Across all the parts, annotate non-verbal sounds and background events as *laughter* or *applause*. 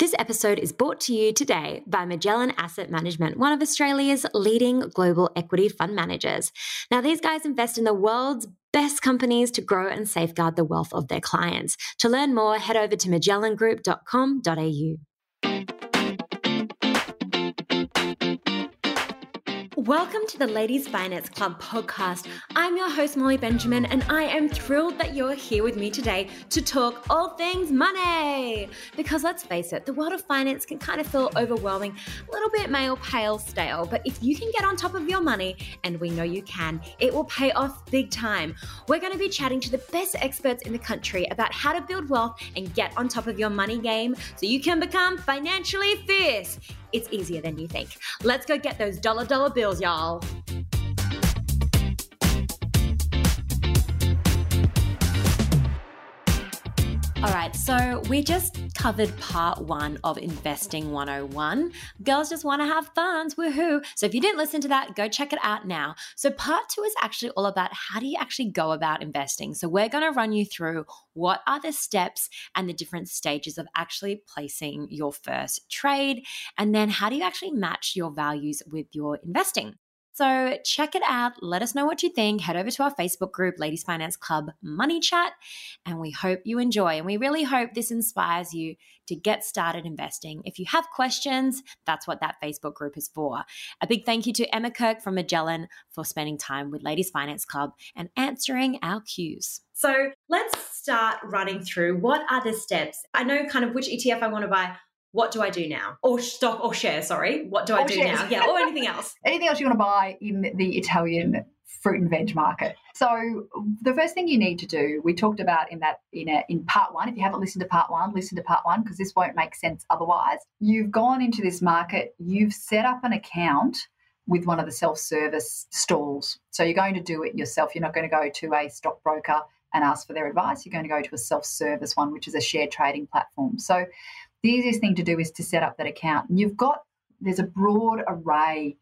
This episode is brought to you today by Magellan Asset Management, one of Australia's leading global equity fund managers. Now, these guys invest in the world's best companies to grow and safeguard the wealth of their clients. To learn more, head over to magellangroup.com.au. Welcome to the Ladies Finance Club podcast. I'm your host, Molly Benjamin, and I am thrilled that you're here with me today to talk all things money. Because let's face it, the world of finance can kind of feel overwhelming, a little bit male, pale, stale. But if you can get on top of your money, and we know you can, it will pay off big time. We're going to be chatting to the best experts in the country about how to build wealth and get on top of your money game so you can become financially fierce. It's easier than you think. Let's go get those dollar dollar bills, y'all. All right, so we just covered part one of Investing 101. Girls just want to have fun, woohoo. So if you didn't listen to that, go check it out now. So part two is actually all about how do you actually go about investing. So we're going to run you through what are the steps and the different stages of actually placing your first trade, and then how do you actually match your values with your investing. So check it out. Let us know what you think. Head over to our Facebook group, Ladies Finance Club Money Chat, and we hope you enjoy. And we really hope this inspires you to get started investing. If you have questions, that's what that Facebook group is for. A big thank you to Emma Kirk from Magellan for spending time with Ladies Finance Club and answering our cues. So let's start running through what are the steps. I know kind of which ETF I want to buy what do I do now? Or stock or share, sorry. What do I do shares. now? Yeah, or anything else. *laughs* anything else you want to buy in the Italian fruit and veg market. So the first thing you need to do, we talked about in that in a, in part one. If you haven't listened to part one, listen to part one because this won't make sense otherwise. You've gone into this market, you've set up an account with one of the self-service stalls. So you're going to do it yourself. You're not going to go to a stockbroker and ask for their advice. You're going to go to a self-service one, which is a share trading platform. So the easiest thing to do is to set up that account. And you've got, there's a broad array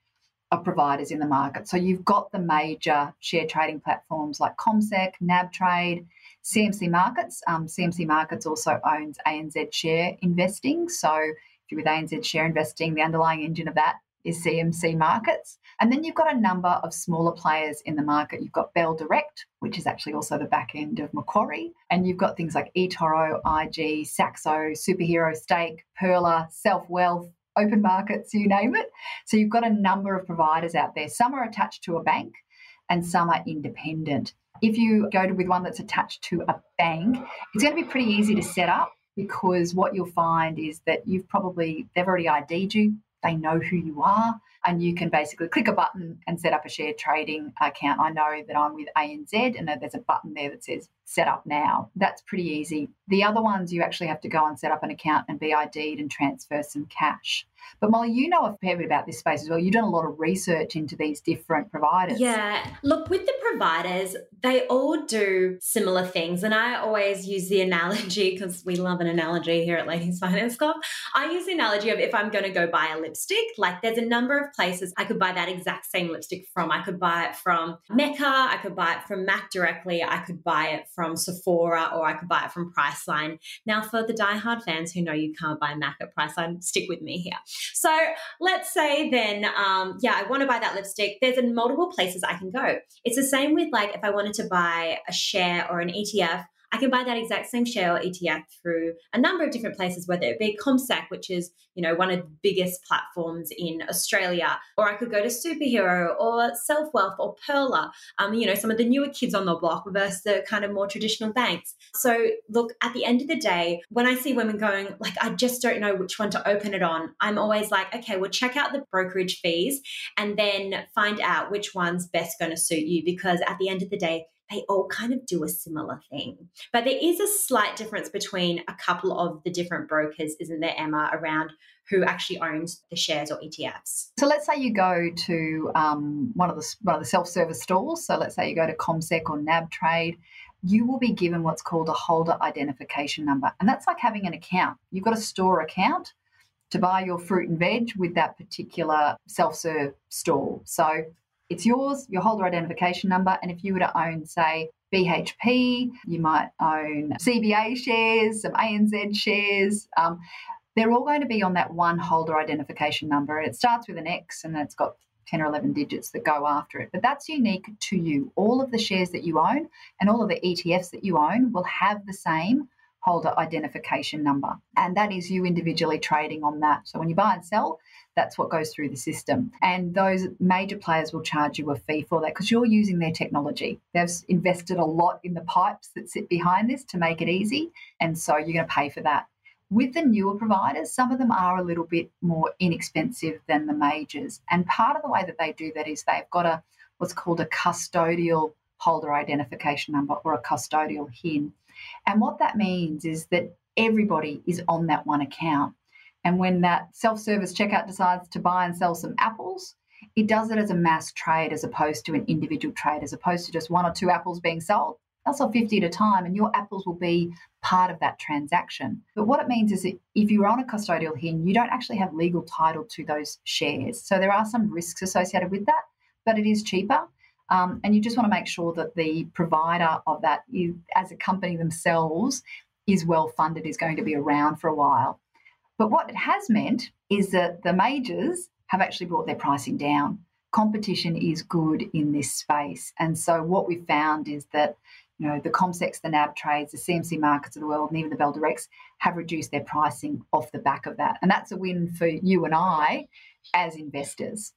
of providers in the market. So you've got the major share trading platforms like CommSec, NabTrade, CMC Markets. Um, CMC Markets also owns ANZ Share Investing. So if you're with ANZ Share Investing, the underlying engine of that is CMC Markets. And then you've got a number of smaller players in the market. You've got Bell Direct, which is actually also the back end of Macquarie. And you've got things like eToro, IG, Saxo, Superhero Stake, Pearler, Self Wealth, Open Markets, you name it. So you've got a number of providers out there. Some are attached to a bank and some are independent. If you go to, with one that's attached to a bank, it's going to be pretty easy to set up because what you'll find is that you've probably, they've already ID'd you they know who you are, and you can basically click a button and set up a shared trading account. I know that I'm with ANZ, and there's a button there that says set up now. That's pretty easy. The other ones, you actually have to go and set up an account and be ID'd and transfer some cash. But Molly, you know a fair bit about this space as well. You've done a lot of research into these different providers. Yeah. Look, with the providers, they all do similar things. And I always use the analogy because we love an analogy here at Ladies Finance Club. I use the analogy of if I'm going to go buy a lipstick, like there's a number of places I could buy that exact same lipstick from. I could buy it from Mecca, I could buy it from MAC directly, I could buy it from Sephora, or I could buy it from Priceline. Now, for the diehard fans who know you can't buy MAC at Priceline, stick with me here. So let's say then, um, yeah, I want to buy that lipstick. There's multiple places I can go. It's the same with like if I wanted to buy a share or an ETF. I can buy that exact same share or ETF through a number of different places, whether it be CommSec, which is you know one of the biggest platforms in Australia, or I could go to Superhero or Self Wealth or Pearler. Um, you know some of the newer kids on the block versus the kind of more traditional banks. So look, at the end of the day, when I see women going like I just don't know which one to open it on, I'm always like, okay, well check out the brokerage fees and then find out which one's best going to suit you because at the end of the day they all kind of do a similar thing. But there is a slight difference between a couple of the different brokers, isn't there, Emma, around who actually owns the shares or ETFs. So let's say you go to um, one of the the self-service stores. So let's say you go to CommSec or NabTrade. You will be given what's called a holder identification number, and that's like having an account. You've got a store account to buy your fruit and veg with that particular self-serve store. So it's yours, your holder identification number. And if you were to own, say, BHP, you might own CBA shares, some ANZ shares. Um, they're all going to be on that one holder identification number. It starts with an X and it's got 10 or 11 digits that go after it. But that's unique to you. All of the shares that you own and all of the ETFs that you own will have the same holder identification number. And that is you individually trading on that. So when you buy and sell, that's what goes through the system. And those major players will charge you a fee for that because you're using their technology. They've invested a lot in the pipes that sit behind this to make it easy. And so you're going to pay for that. With the newer providers, some of them are a little bit more inexpensive than the majors. And part of the way that they do that is they've got a what's called a custodial holder identification number or a custodial HIN. And what that means is that everybody is on that one account. And when that self service checkout decides to buy and sell some apples, it does it as a mass trade as opposed to an individual trade, as opposed to just one or two apples being sold. They'll sell 50 at a time, and your apples will be part of that transaction. But what it means is that if you're on a custodial HIN, you don't actually have legal title to those shares. So there are some risks associated with that, but it is cheaper. Um, and you just want to make sure that the provider of that, as a company themselves, is well funded, is going to be around for a while. But what it has meant is that the majors have actually brought their pricing down. Competition is good in this space. And so what we found is that you know, the CommSecs, the NAB trades, the CMC markets of the world, and even the Bell Directs have reduced their pricing off the back of that. And that's a win for you and I as investors.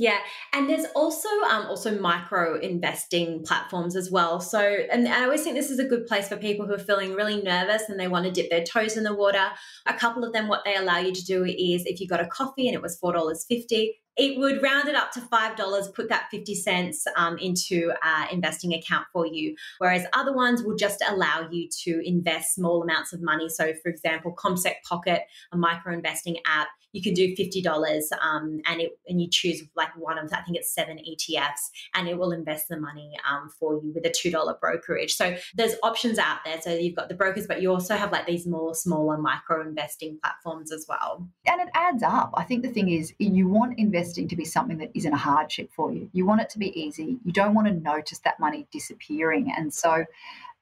Yeah, and there's also um, also micro investing platforms as well. So, and I always think this is a good place for people who are feeling really nervous and they want to dip their toes in the water. A couple of them, what they allow you to do is if you got a coffee and it was four dollars fifty, it would round it up to $5, put that 50 cents um, into an investing account for you. Whereas other ones will just allow you to invest small amounts of money. So, for example, CommSec Pocket, a micro investing app, you can do $50 um, and it and you choose like one of I think it's seven ETFs and it will invest the money um, for you with a $2 brokerage. So there's options out there. So you've got the brokers, but you also have like these more smaller micro investing platforms as well. And it adds up. I think the thing is you want investing to be something that isn't a hardship for you. You want it to be easy. You don't want to notice that money disappearing. And so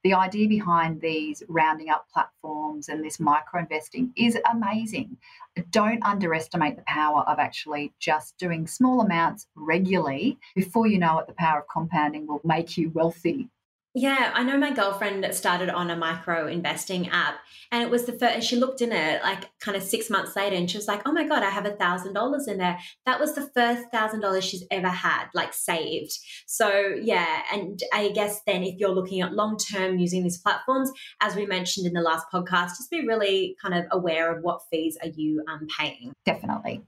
the idea behind these rounding up platforms and this micro investing is amazing. Don't underestimate the power of actually just doing small amounts regularly. Before you know it, the power of compounding will make you wealthy yeah, I know my girlfriend started on a micro investing app and it was the first, she looked in it like kind of six months later and she was like, oh my God, I have a thousand dollars in there. That was the first thousand dollars she's ever had, like saved. So yeah, and I guess then if you're looking at long term using these platforms, as we mentioned in the last podcast, just be really kind of aware of what fees are you um, paying. Definitely.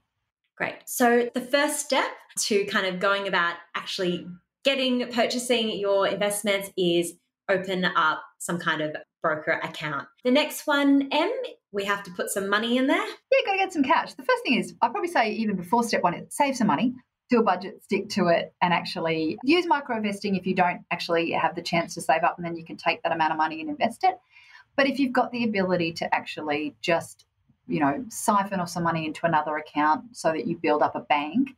Great. So the first step to kind of going about actually getting purchasing your investments is open up some kind of broker account. The next one, M, we have to put some money in there. Yeah, got to get some cash. The first thing is, I'd probably say even before step one, is save some money, do a budget, stick to it, and actually use micro investing if you don't actually have the chance to save up, and then you can take that amount of money and invest it. But if you've got the ability to actually just, you know, siphon off some money into another account so that you build up a bank,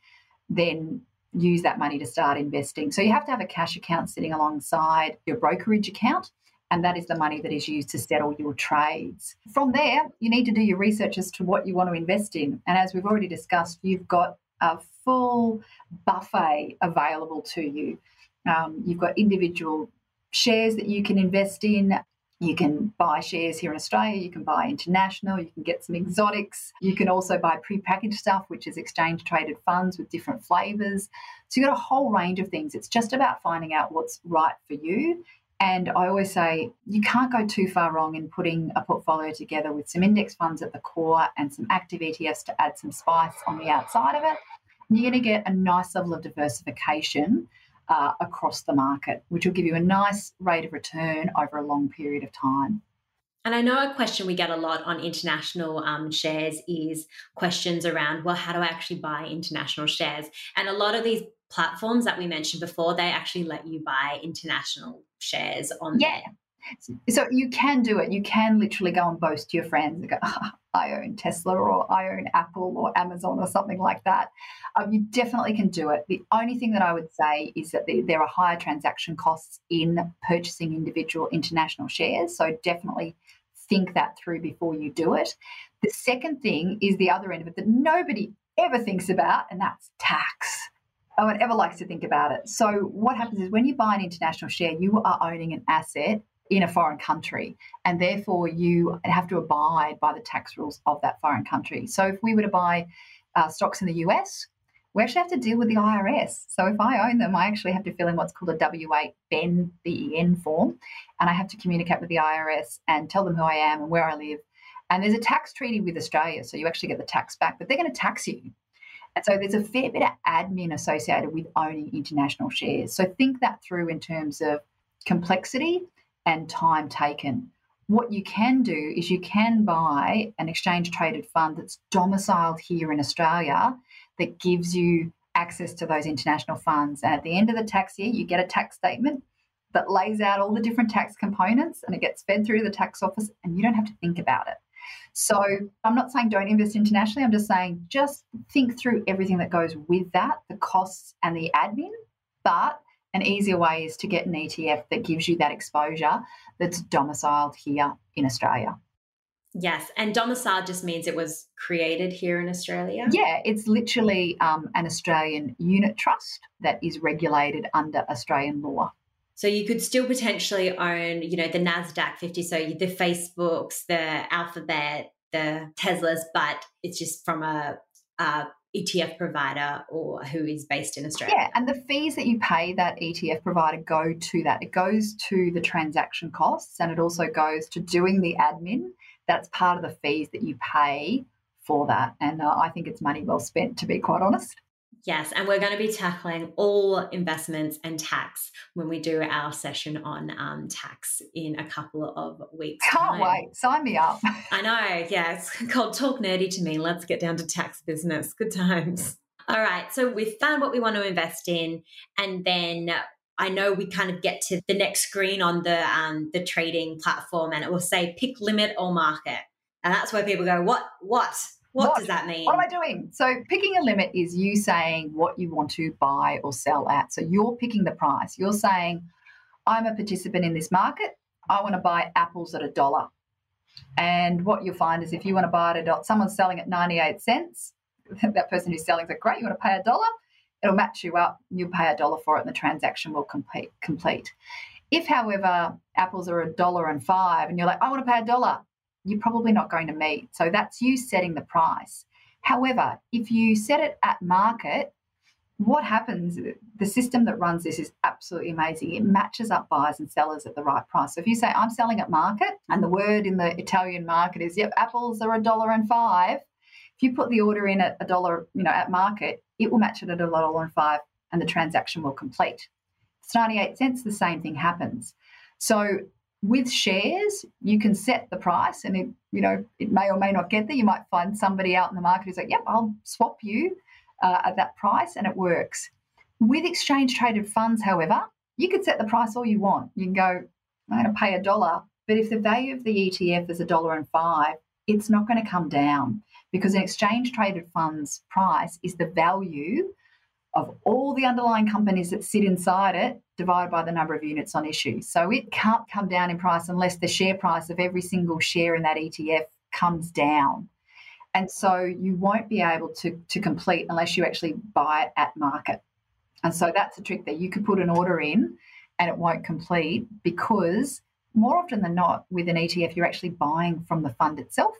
then use that money to start investing. So you have to have a cash account sitting alongside your brokerage account. And that is the money that is used to settle your trades. From there, you need to do your research as to what you want to invest in. And as we've already discussed, you've got a full buffet available to you. Um, you've got individual shares that you can invest in, you can buy shares here in Australia, you can buy international, you can get some exotics. You can also buy prepackaged stuff, which is exchange traded funds with different flavors. So you've got a whole range of things. It's just about finding out what's right for you. And I always say you can't go too far wrong in putting a portfolio together with some index funds at the core and some active ETFs to add some spice on the outside of it. You're going to get a nice level of diversification uh, across the market, which will give you a nice rate of return over a long period of time. And I know a question we get a lot on international um, shares is questions around, well, how do I actually buy international shares? And a lot of these platforms that we mentioned before, they actually let you buy international shares on yeah. There. So you can do it. You can literally go and boast to your friends and go, oh, *laughs* I own Tesla or I own Apple or Amazon or something like that. Um, you definitely can do it. The only thing that I would say is that there are higher transaction costs in purchasing individual international shares. So definitely think that through before you do it. The second thing is the other end of it that nobody ever thinks about, and that's tax. No one ever likes to think about it. So, what happens is when you buy an international share, you are owning an asset in a foreign country, and therefore you have to abide by the tax rules of that foreign country. So, if we were to buy uh, stocks in the US, we actually have to deal with the IRS. So if I own them, I actually have to fill in what's called a W8 BEN, B-E-N form, and I have to communicate with the IRS and tell them who I am and where I live. And there's a tax treaty with Australia, so you actually get the tax back, but they're going to tax you. And so there's a fair bit of admin associated with owning international shares. So think that through in terms of complexity and time taken. What you can do is you can buy an exchange traded fund that's domiciled here in Australia that gives you access to those international funds. And at the end of the tax year, you get a tax statement that lays out all the different tax components and it gets fed through the tax office and you don't have to think about it. So I'm not saying don't invest internationally. I'm just saying just think through everything that goes with that, the costs and the admin. But an easier way is to get an ETF that gives you that exposure that's domiciled here in Australia. Yes, and domicile just means it was created here in Australia. Yeah, it's literally um, an Australian unit trust that is regulated under Australian law. So you could still potentially own, you know, the Nasdaq 50, so the Facebooks, the Alphabet, the Teslas, but it's just from a, a ETF provider or who is based in Australia. Yeah, and the fees that you pay that ETF provider go to that. It goes to the transaction costs and it also goes to doing the admin. That's part of the fees that you pay for that. And uh, I think it's money well spent, to be quite honest. Yes, and we're going to be tackling all investments and tax when we do our session on um, tax in a couple of weeks. Can't time. wait. Sign me up. I know. Yeah, it's *laughs* called Talk Nerdy to Me. Let's get down to tax business. Good times. All right. So we've found what we want to invest in, and then I know we kind of get to the next screen on the um, the trading platform, and it will say pick limit or market, and that's where people go, "What? What? What, what, does that mean? What am I doing? So, picking a limit is you saying what you want to buy or sell at. So, you're picking the price. You're saying, I'm a participant in this market. I want to buy apples at a dollar. And what you'll find is if you want to buy at a dollar, someone's selling at 98 cents, *laughs* that person who's selling is like, great, you want to pay a dollar, it'll match you up, you'll pay a dollar for it, and the transaction will complete. complete. If, however, apples are a dollar and five, and you're like, I want to pay a dollar, you're probably not going to meet. So that's you setting the price. However, if you set it at market, what happens, the system that runs this is absolutely amazing. It matches up buyers and sellers at the right price. So if you say, I'm selling at market, and the word in the Italian market is, yep, apples are a dollar and five. If you put the order in at a dollar, you know, at market, it will match it at a dollar and five and the transaction will complete. It's 98 cents, the same thing happens. So with shares, you can set the price, and it you know it may or may not get there. You might find somebody out in the market who's like, "Yep, I'll swap you uh, at that price," and it works. With exchange traded funds, however, you could set the price all you want. You can go, "I'm going to pay a dollar," but if the value of the ETF is a dollar and five, it's not going to come down because an exchange traded funds price is the value of all the underlying companies that sit inside it divided by the number of units on issue. So it can't come down in price unless the share price of every single share in that ETF comes down. And so you won't be able to, to complete unless you actually buy it at market. And so that's a trick there. You could put an order in and it won't complete because more often than not, with an ETF, you're actually buying from the fund itself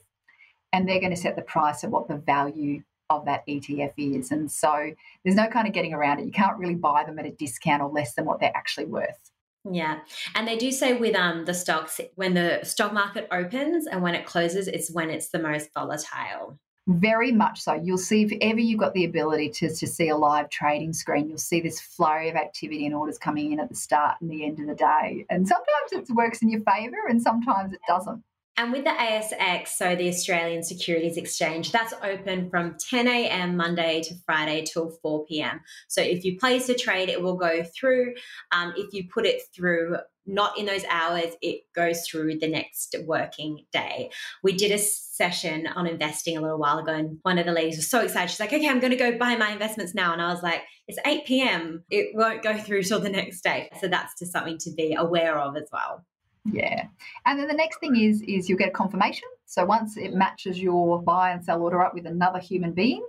and they're going to set the price at what the value of that ETF is. And so there's no kind of getting around it. You can't really buy them at a discount or less than what they're actually worth. Yeah. And they do say with um the stocks when the stock market opens and when it closes it's when it's the most volatile. Very much so. You'll see if ever you've got the ability to, to see a live trading screen, you'll see this flurry of activity and orders coming in at the start and the end of the day. And sometimes it works in your favor and sometimes it doesn't. And with the ASX, so the Australian Securities Exchange, that's open from 10 a.m. Monday to Friday till 4 p.m. So if you place a trade, it will go through. Um, if you put it through not in those hours, it goes through the next working day. We did a session on investing a little while ago, and one of the ladies was so excited. She's like, okay, I'm going to go buy my investments now. And I was like, it's 8 p.m. It won't go through till the next day. So that's just something to be aware of as well. Yeah. And then the next thing is is you'll get a confirmation. So once it matches your buy and sell order up with another human being,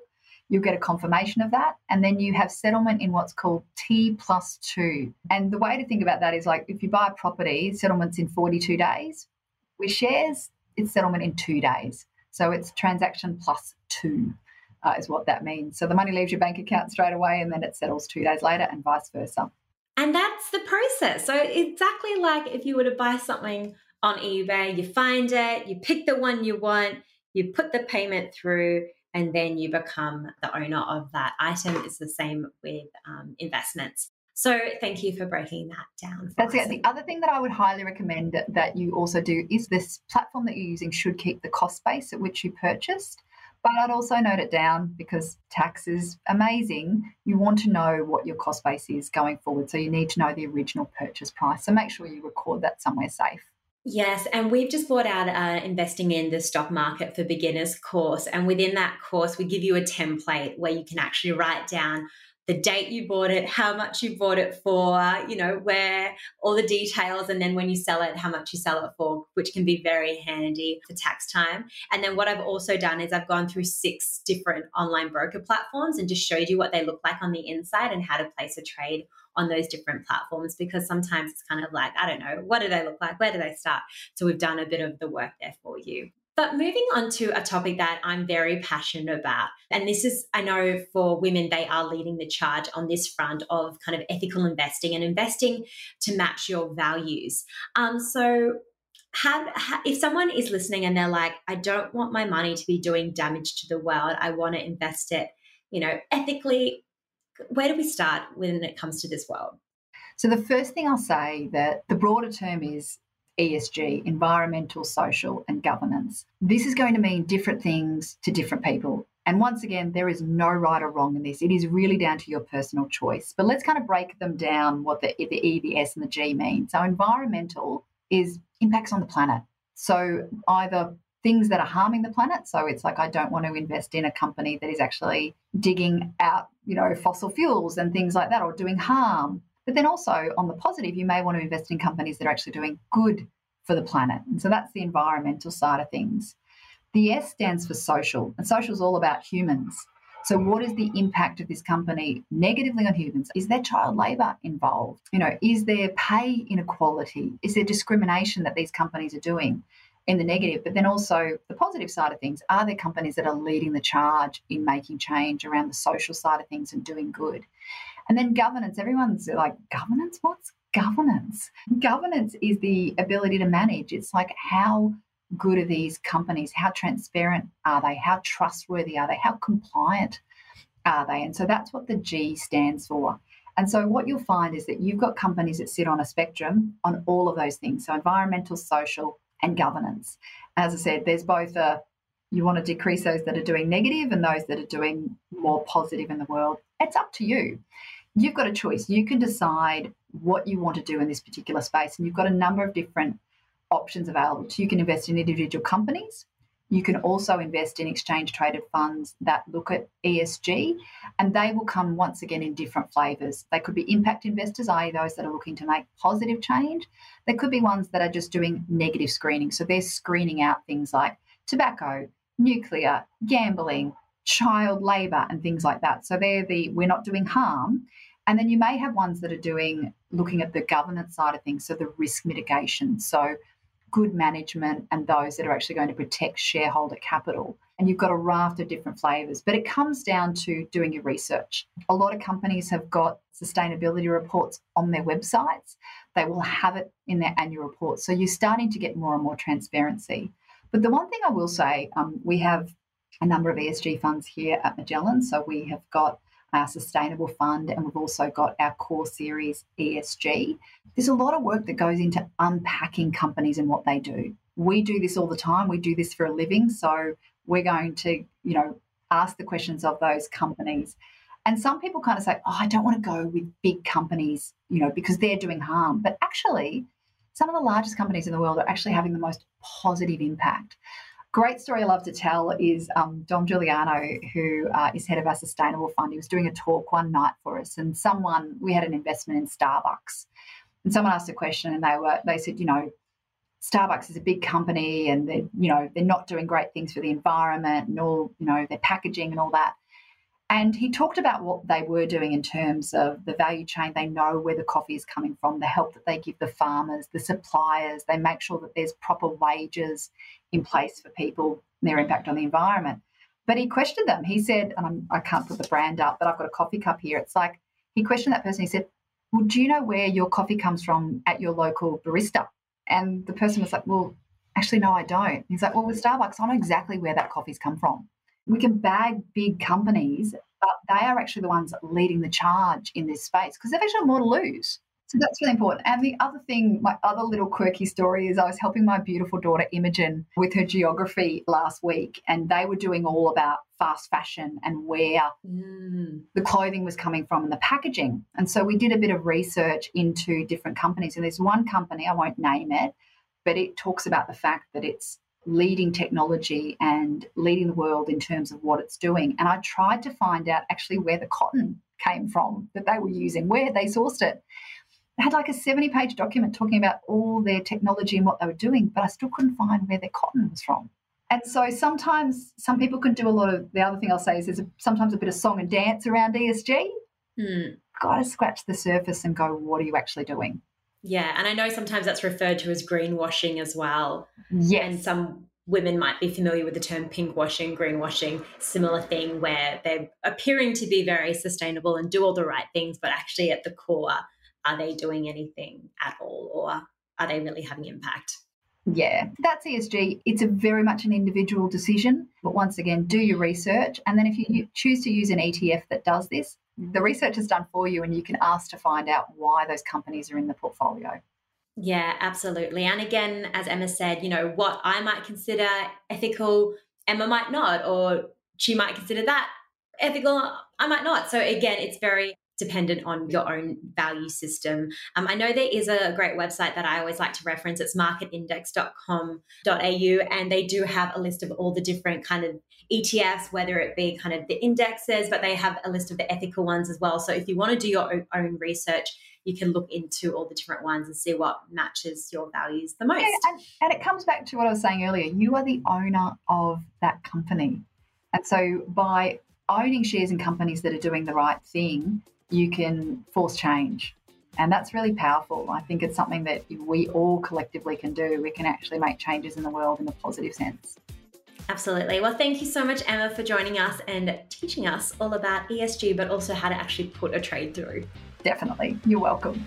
you'll get a confirmation of that. And then you have settlement in what's called T plus two. And the way to think about that is like if you buy a property, settlement's in 42 days. With shares, it's settlement in two days. So it's transaction plus two. Uh, is what that means. So the money leaves your bank account straight away and then it settles two days later and vice versa. And that's the process. So exactly like if you were to buy something on eBay, you find it, you pick the one you want, you put the payment through, and then you become the owner of that item. It's the same with um, investments. So thank you for breaking that down. That's us. it. The other thing that I would highly recommend that, that you also do is this platform that you're using should keep the cost base at which you purchased. But I'd also note it down because tax is amazing. You want to know what your cost base is going forward. So you need to know the original purchase price. So make sure you record that somewhere safe. Yes, and we've just brought out uh, investing in the stock market for beginners course, and within that course, we give you a template where you can actually write down the date you bought it, how much you bought it for, you know, where all the details, and then when you sell it, how much you sell it for, which can be very handy for tax time. And then what I've also done is I've gone through six different online broker platforms and just showed you what they look like on the inside and how to place a trade on those different platforms because sometimes it's kind of like, I don't know, what do they look like? Where do they start? So we've done a bit of the work there for you. But moving on to a topic that I'm very passionate about, and this is, I know for women, they are leading the charge on this front of kind of ethical investing and investing to match your values. Um, so, how, if someone is listening and they're like, I don't want my money to be doing damage to the world, I want to invest it, you know, ethically. Where do we start when it comes to this world? So the first thing I'll say that the broader term is ESG, environmental, social, and governance. This is going to mean different things to different people. And once again, there is no right or wrong in this. It is really down to your personal choice. But let's kind of break them down what the, the E, the S, and the G mean. So, environmental is impacts on the planet. So, either things that are harming the planet. So, it's like I don't want to invest in a company that is actually digging out, you know, fossil fuels and things like that or doing harm but then also on the positive, you may want to invest in companies that are actually doing good for the planet. And so that's the environmental side of things. The S stands for social, and social is all about humans. So, what is the impact of this company negatively on humans? Is there child labour involved? You know, is there pay inequality? Is there discrimination that these companies are doing in the negative? But then also the positive side of things: are there companies that are leading the charge in making change around the social side of things and doing good? And then governance, everyone's like, governance? What's governance? Governance is the ability to manage. It's like, how good are these companies? How transparent are they? How trustworthy are they? How compliant are they? And so that's what the G stands for. And so what you'll find is that you've got companies that sit on a spectrum on all of those things. So environmental, social, and governance. As I said, there's both a you want to decrease those that are doing negative and those that are doing more positive in the world. It's up to you you've got a choice. You can decide what you want to do in this particular space, and you've got a number of different options available. You can invest in individual companies. You can also invest in exchange traded funds that look at ESG, and they will come once again in different flavors. They could be impact investors, i.e., those that are looking to make positive change. There could be ones that are just doing negative screening. So they're screening out things like tobacco, nuclear, gambling, child labour and things like that. So they're the we're not doing harm. And then you may have ones that are doing looking at the governance side of things, so the risk mitigation, so good management and those that are actually going to protect shareholder capital. And you've got a raft of different flavors, but it comes down to doing your research. A lot of companies have got sustainability reports on their websites. They will have it in their annual reports. So you're starting to get more and more transparency. But the one thing I will say, um, we have a number of ESG funds here at Magellan. So we have got our sustainable fund and we've also got our core series ESG. There's a lot of work that goes into unpacking companies and what they do. We do this all the time. We do this for a living. So we're going to, you know, ask the questions of those companies. And some people kind of say, oh, I don't want to go with big companies, you know, because they're doing harm. But actually, some of the largest companies in the world are actually having the most positive impact. Great story I love to tell is um, Dom Giuliano, who uh, is head of our sustainable fund. He was doing a talk one night for us, and someone we had an investment in Starbucks, and someone asked a question, and they were they said, you know, Starbucks is a big company and they're, you know, they're not doing great things for the environment and all, you know, their packaging and all that. And he talked about what they were doing in terms of the value chain. They know where the coffee is coming from, the help that they give the farmers, the suppliers. They make sure that there's proper wages in place for people, and their impact on the environment. But he questioned them. He said, and I'm, I can not put the brand up, but I've got a coffee cup here. It's like, he questioned that person. He said, Well, do you know where your coffee comes from at your local barista? And the person was like, Well, actually, no, I don't. He's like, Well, with Starbucks, I know exactly where that coffee's come from. We can bag big companies, but they are actually the ones leading the charge in this space because they've actually more to lose. So that's really important. And the other thing, my other little quirky story is I was helping my beautiful daughter Imogen with her geography last week, and they were doing all about fast fashion and where mm. the clothing was coming from and the packaging. And so we did a bit of research into different companies. And there's one company, I won't name it, but it talks about the fact that it's leading technology and leading the world in terms of what it's doing. And I tried to find out actually where the cotton came from that they were using, where they sourced it. They had like a 70 page document talking about all their technology and what they were doing, but I still couldn't find where their cotton was from. And so sometimes some people can do a lot of the other thing I'll say is there's a, sometimes a bit of song and dance around ESG. Hmm. Got to scratch the surface and go, what are you actually doing? Yeah, and I know sometimes that's referred to as greenwashing as well. Yes. And some women might be familiar with the term pinkwashing, greenwashing, similar thing where they're appearing to be very sustainable and do all the right things, but actually at the core, are they doing anything at all or are they really having impact? Yeah, that's ESG. It's a very much an individual decision. But once again, do your research. And then if you choose to use an ETF that does this, the research is done for you and you can ask to find out why those companies are in the portfolio. Yeah, absolutely. And again, as Emma said, you know, what I might consider ethical, Emma might not, or she might consider that ethical, I might not. So again, it's very dependent on your own value system. Um, I know there is a great website that I always like to reference. It's marketindex.com.au, and they do have a list of all the different kind of ETFs, whether it be kind of the indexes, but they have a list of the ethical ones as well. So if you want to do your own research, you can look into all the different ones and see what matches your values the most. Yeah, and, and it comes back to what I was saying earlier. You are the owner of that company. And so by owning shares in companies that are doing the right thing, you can force change. And that's really powerful. I think it's something that we all collectively can do. We can actually make changes in the world in a positive sense. Absolutely. Well, thank you so much, Emma, for joining us and teaching us all about ESG, but also how to actually put a trade through. Definitely. You're welcome.